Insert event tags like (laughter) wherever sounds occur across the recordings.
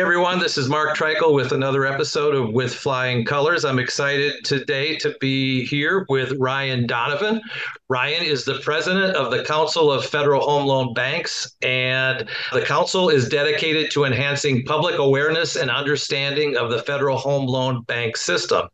Hey everyone, this is Mark Treichel with another episode of With Flying Colors. I'm excited today to be here with Ryan Donovan. Ryan is the president of the Council of Federal Home Loan Banks, and the council is dedicated to enhancing public awareness and understanding of the federal home loan bank system.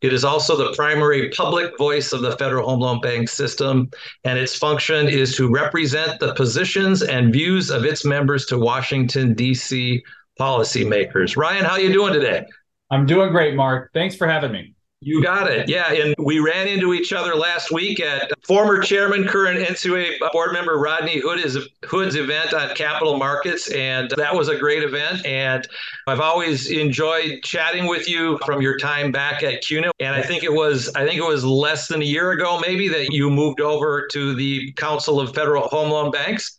It is also the primary public voice of the federal home loan bank system, and its function is to represent the positions and views of its members to Washington, D.C policymakers. Ryan, how you doing today? I'm doing great, Mark. Thanks for having me. You got it. Yeah. And we ran into each other last week at former chairman, current NCUA board member Rodney Hood is, Hood's event on capital markets. And that was a great event. And I've always enjoyed chatting with you from your time back at CUNA. And I think it was, I think it was less than a year ago, maybe, that you moved over to the Council of Federal Home Loan Banks.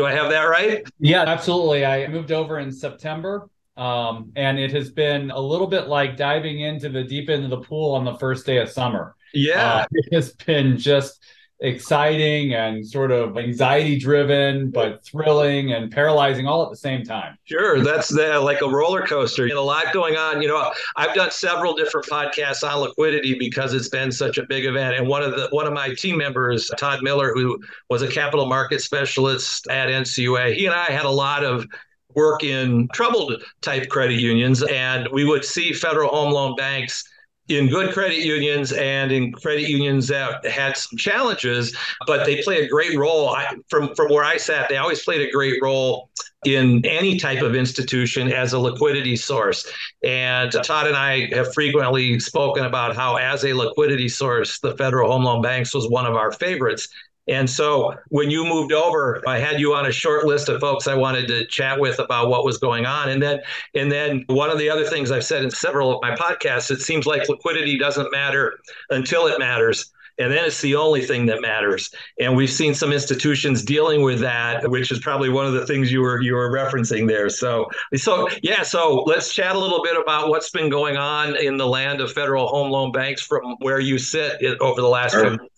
Do I have that right? Yeah, absolutely. I moved over in September. Um, and it has been a little bit like diving into the deep end of the pool on the first day of summer. Yeah. Uh, it has been just exciting and sort of anxiety driven, but thrilling and paralyzing all at the same time. Sure. That's the, like a roller coaster and a lot going on. You know, I've done several different podcasts on liquidity because it's been such a big event. And one of the, one of my team members, Todd Miller, who was a capital market specialist at NCUA, he and I had a lot of work in troubled type credit unions and we would see federal home loan banks in good credit unions and in credit unions that had some challenges, but they play a great role. I, from from where I sat, they always played a great role in any type of institution as a liquidity source. And Todd and I have frequently spoken about how, as a liquidity source, the Federal Home Loan Banks was one of our favorites. And so when you moved over, I had you on a short list of folks I wanted to chat with about what was going on. And then and then one of the other things I've said in several of my podcasts, it seems like liquidity doesn't matter until it matters. And then it's the only thing that matters. And we've seen some institutions dealing with that, which is probably one of the things you were you were referencing there. So so yeah, so let's chat a little bit about what's been going on in the land of federal home loan banks from where you sit over the last sure. few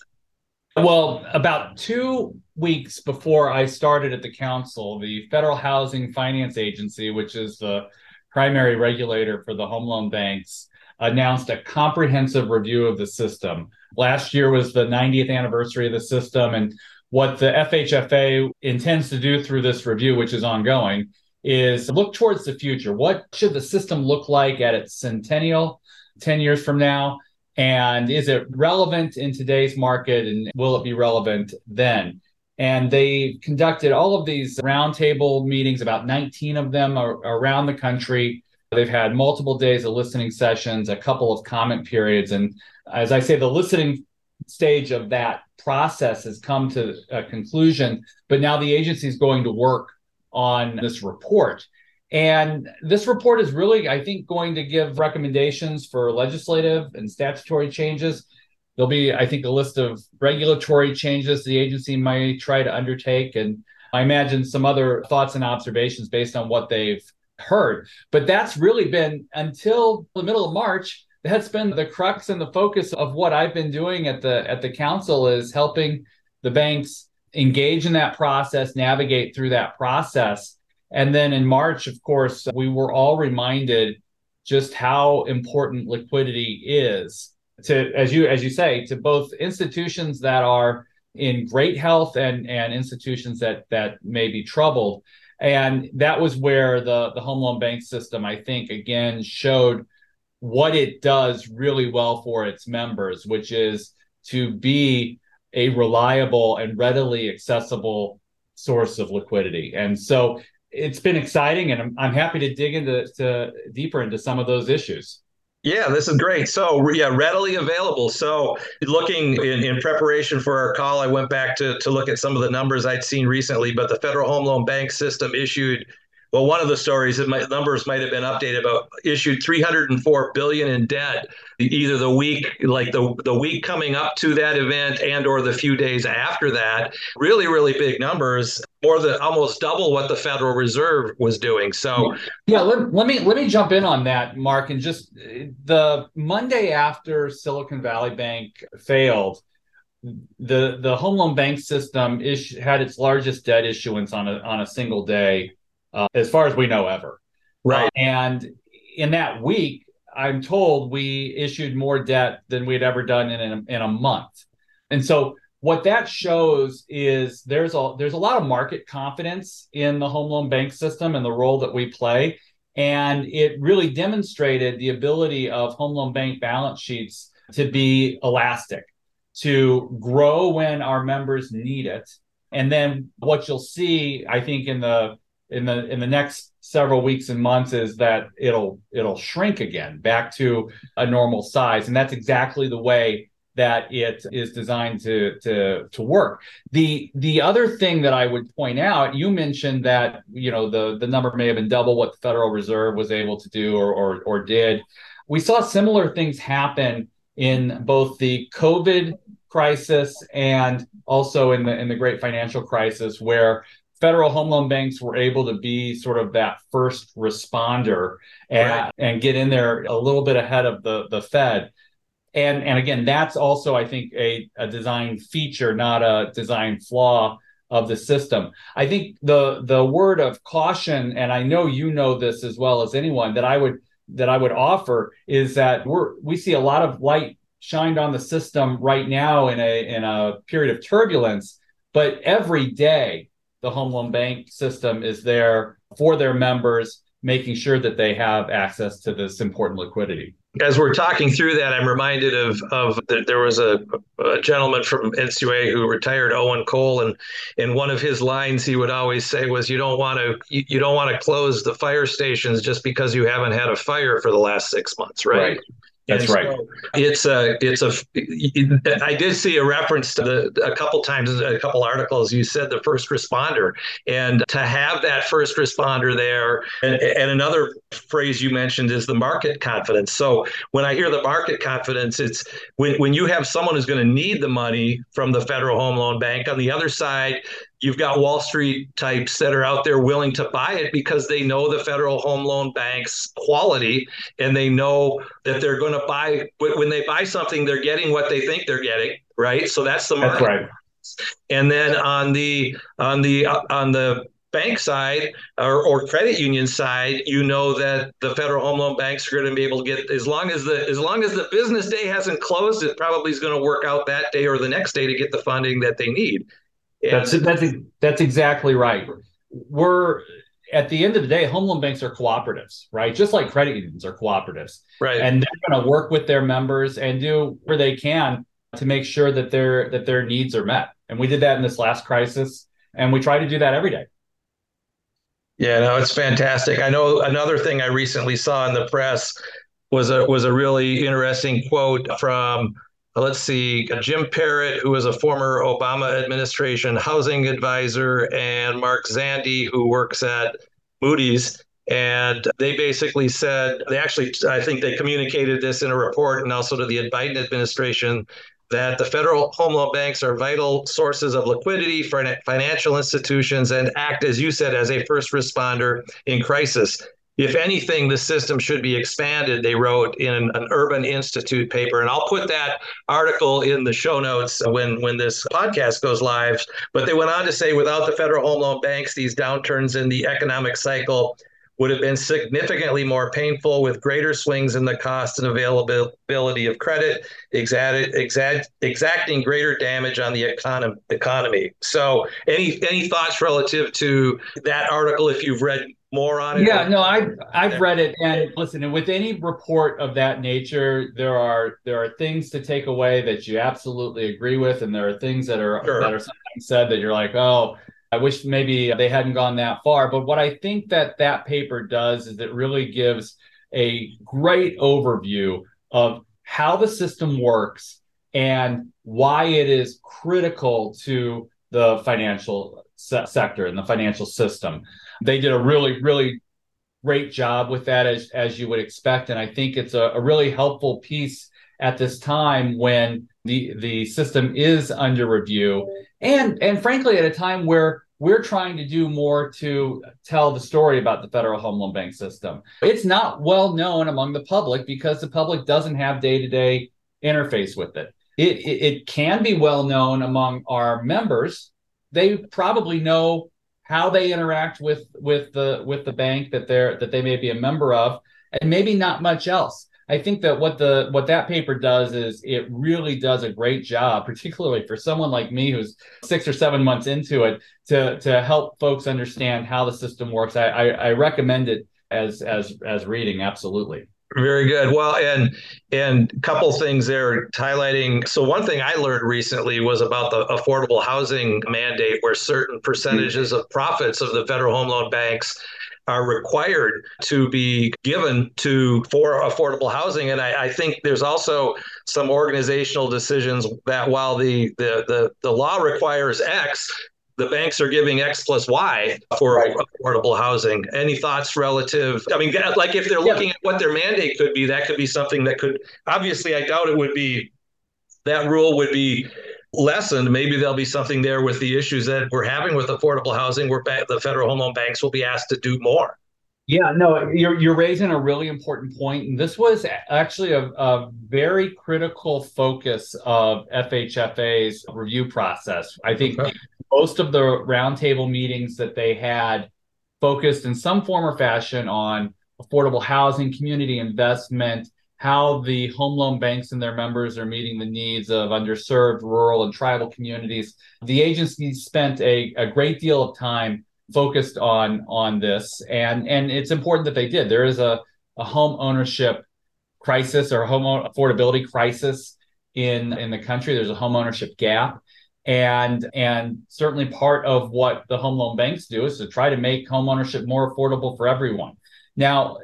well, about two weeks before I started at the council, the Federal Housing Finance Agency, which is the primary regulator for the home loan banks, announced a comprehensive review of the system. Last year was the 90th anniversary of the system. And what the FHFA intends to do through this review, which is ongoing, is look towards the future. What should the system look like at its centennial 10 years from now? And is it relevant in today's market and will it be relevant then? And they conducted all of these roundtable meetings about 19 of them around the country. They've had multiple days of listening sessions a couple of comment periods and as i say the listening stage of that process has come to a conclusion but now the agency is going to work on this report and this report is really, I think, going to give recommendations for legislative and statutory changes. There'll be, I think, a list of regulatory changes the agency might try to undertake. And I imagine some other thoughts and observations based on what they've heard. But that's really been until the middle of March. That's been the crux and the focus of what I've been doing at the at the council is helping the banks engage in that process, navigate through that process and then in March, of course, uh, we were all reminded just how important liquidity is to, as you as you say, to both institutions that are in great health and and institutions that that may be troubled. And that was where the the home loan bank system, I think, again showed what it does really well for its members, which is to be a reliable and readily accessible source of liquidity. And so it's been exciting, and I'm, I'm happy to dig into to, deeper into some of those issues. Yeah, this is great. So, yeah, readily available. So, looking in, in preparation for our call, I went back to, to look at some of the numbers I'd seen recently, but the Federal Home Loan Bank System issued well, one of the stories, that my numbers might have been updated, but issued 304 billion in debt either the week, like the the week coming up to that event, and or the few days after that. Really, really big numbers, more than almost double what the Federal Reserve was doing. So, yeah, let, let me let me jump in on that, Mark, and just the Monday after Silicon Valley Bank failed the the home loan bank system had its largest debt issuance on a on a single day uh, as far as we know ever. Right. Uh, and in that week, I'm told we issued more debt than we had ever done in a, in a month. And so what that shows is there's a there's a lot of market confidence in the home loan bank system and the role that we play and it really demonstrated the ability of home loan bank balance sheets to be elastic to grow when our members need it and then what you'll see i think in the in the in the next several weeks and months is that it'll it'll shrink again back to a normal size. And that's exactly the way that it is designed to to to work. The the other thing that i would point out you mentioned that you know the the number may have been double what the federal reserve was able to do or or, or did. We saw similar things happen in both the covid crisis and also in the in the great financial crisis where federal home loan banks were able to be sort of that first responder and, right. and get in there a little bit ahead of the, the Fed. And, and again, that's also, I think, a, a design feature, not a design flaw of the system. I think the the word of caution, and I know you know this as well as anyone, that I would that I would offer is that we're we see a lot of light shined on the system right now in a in a period of turbulence, but every day the home loan bank system is there for their members, making sure that they have access to this important liquidity. As we're talking through that, I'm reminded of of that there was a, a gentleman from NCUA who retired, Owen Cole, and in one of his lines he would always say was, "You don't want to you, you don't want to close the fire stations just because you haven't had a fire for the last six months, right?" right. That's right. It's a it's a. I did see a reference to the a couple times a couple articles. You said the first responder, and to have that first responder there, and, and another phrase you mentioned is the market confidence. So when I hear the market confidence, it's when when you have someone who's going to need the money from the Federal Home Loan Bank. On the other side, you've got Wall Street types that are out there willing to buy it because they know the Federal Home Loan Bank's quality and they know that they're going to buy when they buy something they're getting what they think they're getting right? So that's the market. that's right. And then on the on the uh, on the bank side or, or credit union side, you know that the federal home loan banks are going to be able to get as long as the as long as the business day hasn't closed, it probably is going to work out that day or the next day to get the funding that they need. That's that's that's exactly right. We're at the end of the day, home loan banks are cooperatives, right? Just like credit unions are cooperatives, right? And they're going to work with their members and do where they can to make sure that their that their needs are met. And we did that in this last crisis, and we try to do that every day. Yeah, no, it's fantastic. I know another thing I recently saw in the press was a was a really interesting quote from let's see, Jim Parrott, who was a former Obama administration housing advisor, and Mark Zandi, who works at Moody's. And they basically said, they actually, I think they communicated this in a report and also to the Biden administration that the federal home loan banks are vital sources of liquidity for financial institutions and act, as you said, as a first responder in crisis if anything, the system should be expanded, they wrote in an Urban Institute paper. And I'll put that article in the show notes when, when this podcast goes live. But they went on to say without the federal home loan banks, these downturns in the economic cycle would have been significantly more painful with greater swings in the cost and availability of credit, exact, exact, exacting greater damage on the economy. economy. So, any any thoughts relative to that article if you've read more on it? Yeah, no, I've I've read it, and listen, and with any report of that nature, there are there are things to take away that you absolutely agree with, and there are things that are sure. that are sometimes said that you're like, oh, I wish maybe they hadn't gone that far. But what I think that that paper does is it really gives a great overview of how the system works and why it is critical to the financial se- sector and the financial system. They did a really, really great job with that, as, as you would expect. And I think it's a, a really helpful piece at this time when the the system is under review and and frankly at a time where we're trying to do more to tell the story about the federal home loan bank system. It's not well known among the public because the public doesn't have day-to-day interface with it. It, it, it can be well known among our members. They probably know how they interact with with the with the bank that they're that they may be a member of and maybe not much else I think that what the what that paper does is it really does a great job, (laughs) particularly for someone like me who's six or seven months into it, to to help folks understand how the system works. I I, I recommend it as as as reading absolutely. Very good. Well, and and a couple things there highlighting. So one thing I learned recently was about the affordable housing mandate, where certain percentages of profits of the federal home loan banks are required to be given to for affordable housing. And I, I, think there's also some organizational decisions that while the, the the the law requires X, the banks are giving X plus Y for right. affordable housing. Any thoughts relative? I mean, like if they're looking yeah. at what their mandate could be, that could be something that could obviously I doubt it would be that rule would be lessened, maybe there'll be something there with the issues that we're having with affordable housing, where the federal home loan banks will be asked to do more. Yeah, no, you're you're raising a really important point, and this was actually a, a very critical focus of FHFA's review process. I think okay. most of the roundtable meetings that they had focused in some form or fashion on affordable housing, community investment, how the home loan banks and their members are meeting the needs of underserved rural and tribal communities. The agency spent a, a great deal of time focused on on this and and it's important that they did. There is a, a home ownership crisis or home affordability crisis in in the country. There's a home ownership gap and and certainly part of what the home loan banks do is to try to make home ownership more affordable for everyone. Now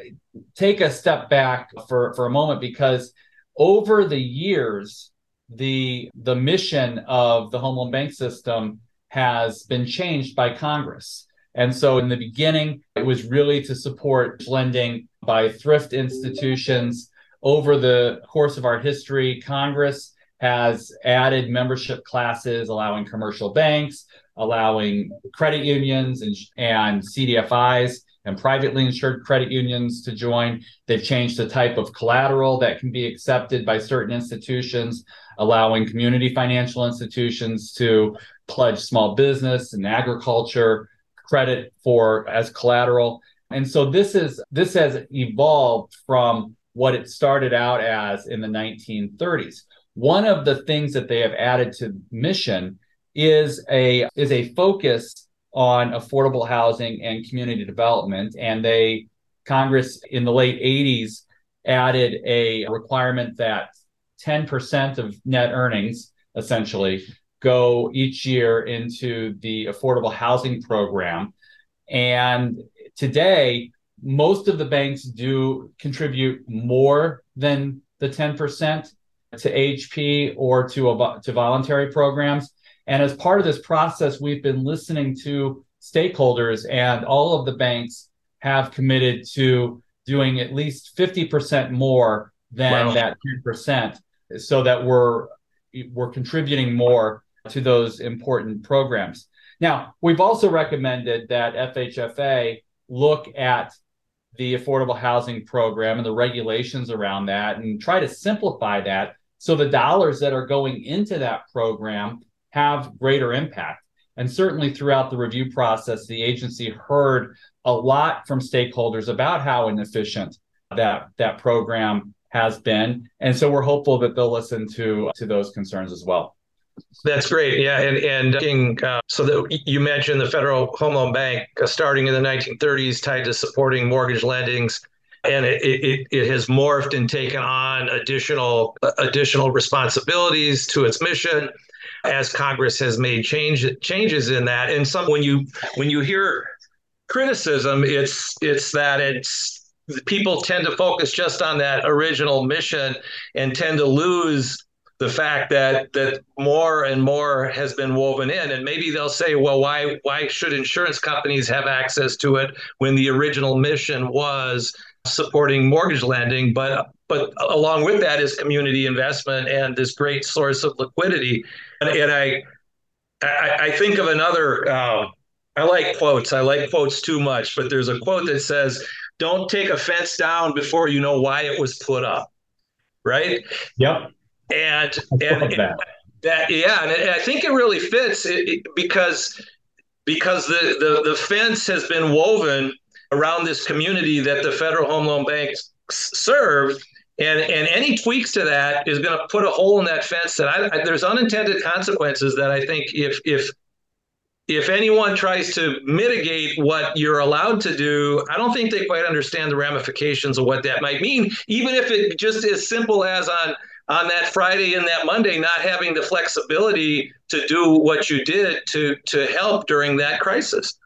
take a step back for, for a moment because over the years, the the mission of the home loan bank system has been changed by Congress. And so in the beginning, it was really to support lending by thrift institutions. Over the course of our history, Congress has added membership classes, allowing commercial banks, allowing credit unions and, and CDFIs and privately insured credit unions to join. They've changed the type of collateral that can be accepted by certain institutions, allowing community financial institutions to pledge small business and agriculture credit for as collateral. And so this is this has evolved from what it started out as in the 1930s. One of the things that they have added to mission is a is a focus on affordable housing and community development. And they, Congress in the late 80s, added a requirement that 10% of net earnings essentially go each year into the affordable housing program. And today, most of the banks do contribute more than the 10% to HP or to to voluntary programs. And as part of this process, we've been listening to stakeholders, and all of the banks have committed to doing at least 50% more than wow. that 10% so that we're we're contributing more to those important programs. Now, we've also recommended that FHFA look at the affordable housing program and the regulations around that and try to simplify that so the dollars that are going into that program have greater impact. And certainly throughout the review process, the agency heard a lot from stakeholders about how inefficient that that program has been. And so we're hopeful that they'll listen to to those concerns as well. That's great. Yeah, and and uh, so that you mentioned the Federal Home Loan Bank uh, starting in the 1930s, tied to supporting mortgage lendings, and it, it, it has morphed and taken on additional uh, additional responsibilities to its mission as Congress has made change changes in that. And some when you when you hear criticism, it's it's that it's people tend to focus just on that original mission and tend to lose the fact that that more and more has been woven in and maybe they'll say well why why should insurance companies have access to it when the original mission was supporting mortgage lending but but along with that is community investment and this great source of liquidity and, and I, I, I think of another uh, I like quotes I like quotes too much but there's a quote that says don't take a fence down before you know why it was put up right yep and and that. that. yeah, and I think it really fits it, because because the, the the fence has been woven around this community that the Federal Home Loan Bank served. And, and any tweaks to that is going to put a hole in that fence that I, I, there's unintended consequences that I think if if if anyone tries to mitigate what you're allowed to do, I don't think they quite understand the ramifications of what that might mean, even if it just as simple as on on that Friday and that Monday not having the flexibility to do what you did to to help during that crisis.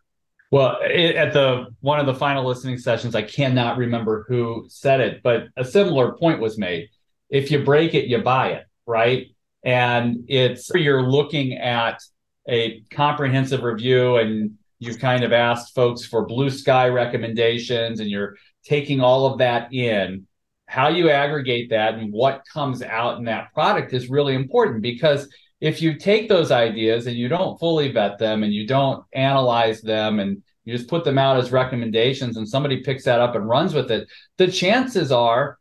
Well, it, at the one of the final listening sessions, I cannot remember who said it, but a similar point was made. If you break it, you buy it, right? And it's you're looking at a comprehensive review and you've kind of asked folks for blue sky recommendations and you're taking all of that in how you aggregate that and what comes out in that product is really important because if you take those ideas and you don't fully vet them and you don't analyze them and you just put them out as recommendations and somebody picks that up and runs with it, the chances are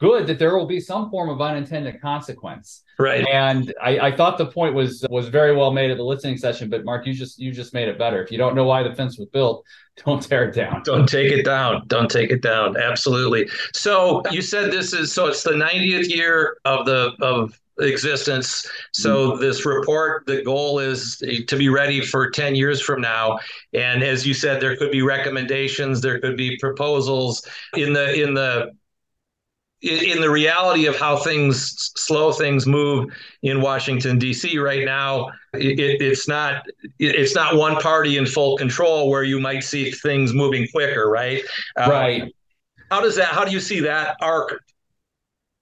good that there will be some form of unintended consequence. Right. And I, I, thought the point was was very well made at the listening session, but Mark, you just you just made it better. If you don't know why the fence was built, (laughs) don't tear it down. Don't take it down. Don't take it down. Absolutely. So you said this is so it's the 90th year of the of existence. So mm-hmm. this report, the goal is to be ready for 10 years from now. And as you said, there could be recommendations, there could be proposals in the in the in the reality of how things slow things move in Washington D.C. right now, it, it's not it's not one party in full control where you might see things moving quicker, right? Uh, right. How does that? How do you see that arc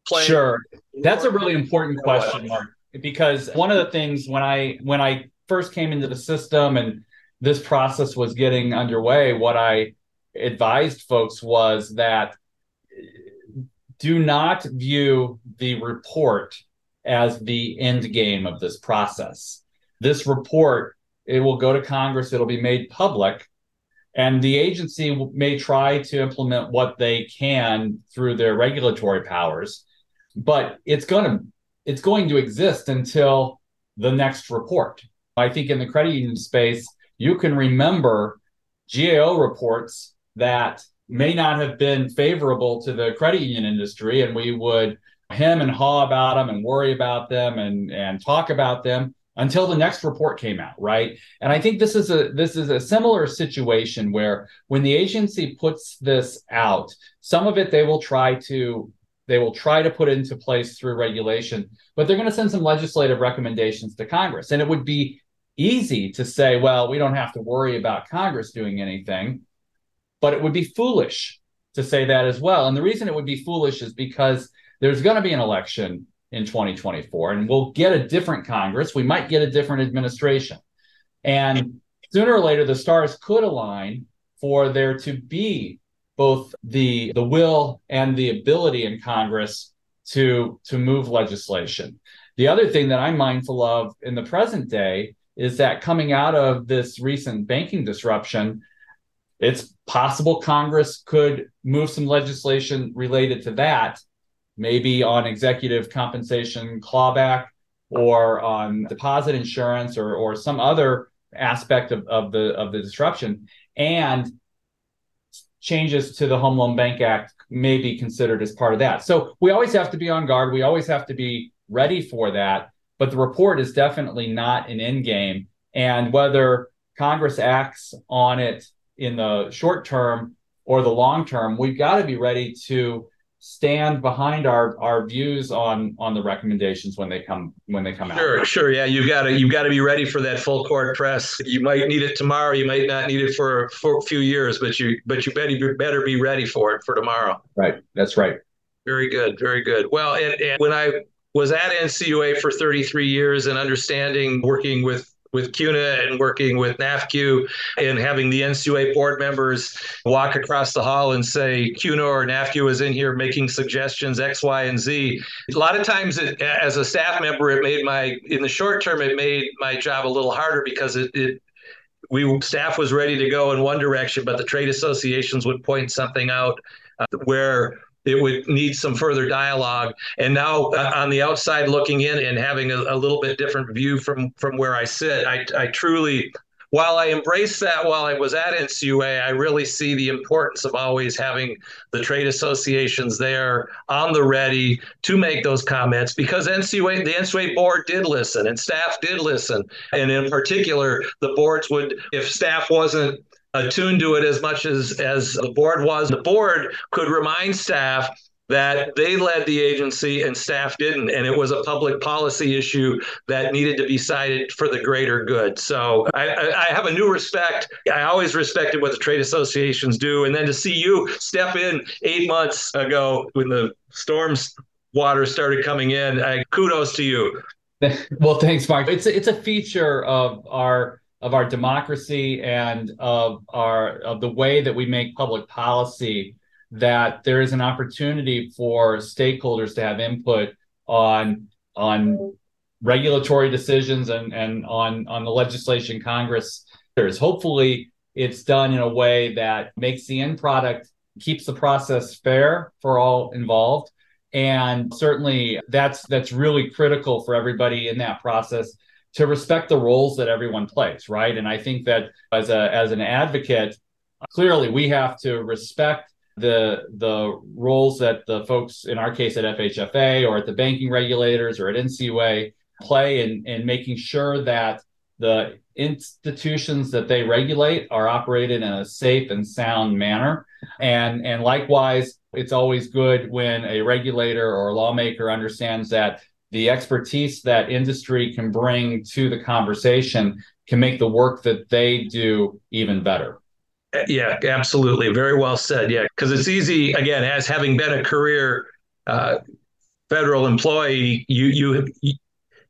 playing? Sure, that's a really important question, Mark. Because one of the things when I when I first came into the system and this process was getting underway, what I advised folks was that do not view the report as the end game of this process. This report, it will go to Congress, it'll be made public, and the agency may try to implement what they can through their regulatory powers, but it's going to it's going to exist until the next report. I think in the credit union space, you can remember GAO reports that may not have been favorable to the credit union industry, and we would hem and haw about them and worry about them and and talk about them until the next report came out right? And i think this is a this is a similar situation where when the agency puts this out some of it they will try to they will try to put into place through regulation but they're going to send some legislative recommendations to congress. And it would be easy to say well we don't have to worry about congress doing anything but it would be foolish to say that as well. And the reason it would be foolish is because there's going to be an election in 2024 and we'll get a different Congress. We might get a different administration. And sooner or later, the stars could align for there to be both the, the will and the ability in Congress to, to move legislation. The other thing that I'm mindful of in the present day is that coming out of this recent banking disruption, it's possible Congress could move some legislation related to that, maybe on executive compensation clawback or on deposit insurance or, or some other aspect of, of the of the disruption. And changes to the Home Loan Bank Act may be considered as part of that. So we always have to be on guard. We always have to be ready for that. But the report is definitely not an end game. And whether Congress acts on it in the short term or the long term, we've got to be ready to stand behind our our views on on the recommendations when they come when they come sure, out. Sure, sure, yeah, you've got to you've got to be ready for that full court press. You might need it tomorrow, you might not need it for, for a few years, but you but you better better be ready for it for tomorrow. Right, that's right. Very good, very good. Well, and, and when I was at NCUA for 33 years and understanding working with with CUNA and working with NAFCU and having the NCUA board members walk across the hall and say CUNA or NAFCU is in here making suggestions X, Y, and Z. A lot of times, it, as a staff member, it made my in the short term it made my job a little harder because it, it we staff was ready to go in one direction, but the trade associations would point something out uh, where it would need some further dialogue. And now uh, on the outside looking in and having a, a, little bit different view from from where I sit, I, I truly, while I embraced that while I was at NCUA, I really see the importance of always having the trade associations there on the ready to make those comments because NCUA, the NCUA board did listen and staff did listen. And in particular, the boards would, if staff wasn't attuned to it as much as as the board was. The board could remind staff that they led the agency and staff didn't and it was a public policy issue that needed to be cited for the greater good. So I, I, have a new respect. I always respected what the trade associations do. And then to see you step in eight months ago when the storms water started coming in I, kudos to you. (laughs) Well thanks mark it's a, it's a feature of our of our democracy and of our of the way that we make public policy that there is an opportunity for stakeholders to have input on on regulatory decisions and and on on the legislation Congress there's hopefully it's done in a way that makes the end product keeps the process fair for all involved. And certainly that's that's really critical for everybody in that process to respect the roles that everyone plays, right? And I think that as a as an advocate, clearly we have to respect the the roles that the folks in our case at FHFA or at the banking regulators or at NCUA play in in making sure that the institutions that they regulate are operated in a safe and sound manner. And and likewise, it's always good when a regulator or a lawmaker understands that the expertise that industry can bring to the conversation can make the work that they do even better. Yeah, absolutely. Very well said. Yeah, because it's easy, again, as having been a career uh, federal employee, you, you,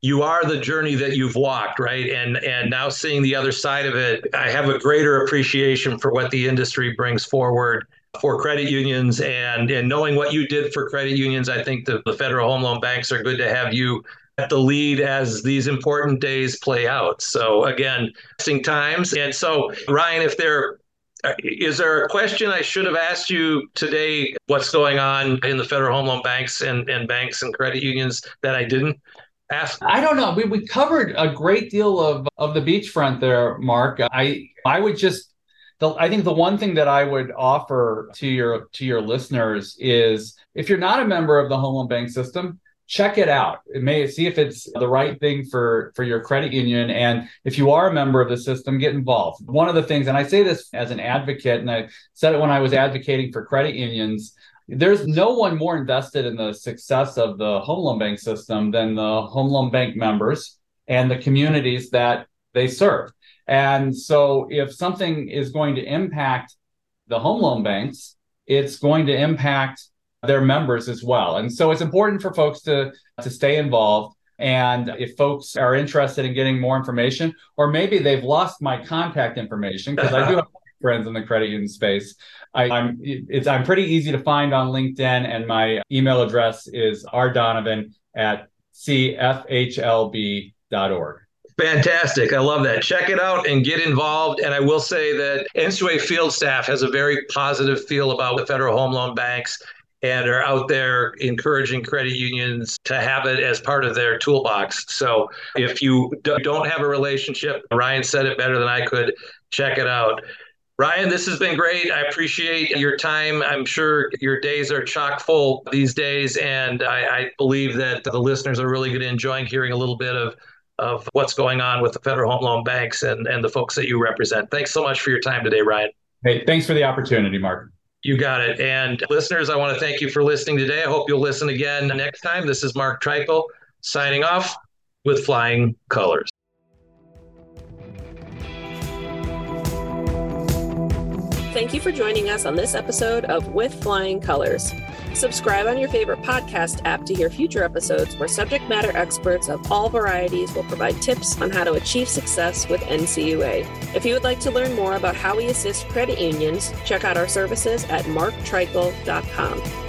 you are the journey that you've walked right and and now seeing the other side of it i have a greater appreciation for what the industry brings forward for credit unions and and knowing what you did for credit unions i think the, the federal home loan banks are good to have you at the lead as these important days play out so again interesting times and so ryan if there uh, is there a question I should have asked you today? What's going on in the federal home loan banks and, and banks and credit unions that I didn't ask? I don't know. We, we covered a great deal of, of the beachfront there, Mark. I I would just the, I think the one thing that I would offer to your to your listeners is if you're not a member of the home loan bank system, check it out. It may see if it's the right thing for for your credit union, and if you are a member of the system, get involved. One of the things, and I say this as an advocate, and I said it when I was advocating for credit unions. There's no one more invested in the success of the home loan bank system than the home loan bank members and the communities that they serve. And so if something is going to impact the home loan banks, it's going to impact their members as well. And so it's important for folks to to stay involved. And if folks are interested in getting more information, or maybe they've lost my contact information, because I do have (laughs) friends in the credit union space. I, am it's I'm pretty easy to find on LinkedIn, and my email address is rdonovan at cfhlb.org. Fantastic. I love that. Check it out and get involved. And I will say that NCUA field staff has a very positive feel about the federal home loan banks and are out there encouraging credit unions to have it as part of their toolbox. So if you don't have a relationship, Ryan said it better than I could, check it out. Ryan, this has been great. I appreciate your time. I'm sure your days are chock full these days, and I, I believe that the listeners are really going to enjoy hearing a little bit of of what's going on with the federal home loan banks and, and the folks that you represent. Thanks so much for your time today, Ryan. Hey, thanks for the opportunity, Mark. You got it. And listeners, I want to thank you for listening today. I hope you'll listen again next time. This is Mark Treichel signing off with Flying Colors. Thank you for joining us on this episode of With Flying Colors. Subscribe on your favorite podcast app to hear future episodes where subject matter experts of all varieties will provide tips on how to achieve success with NCUA. If you would like to learn more about how we assist credit unions, check out our services at marktreichel.com.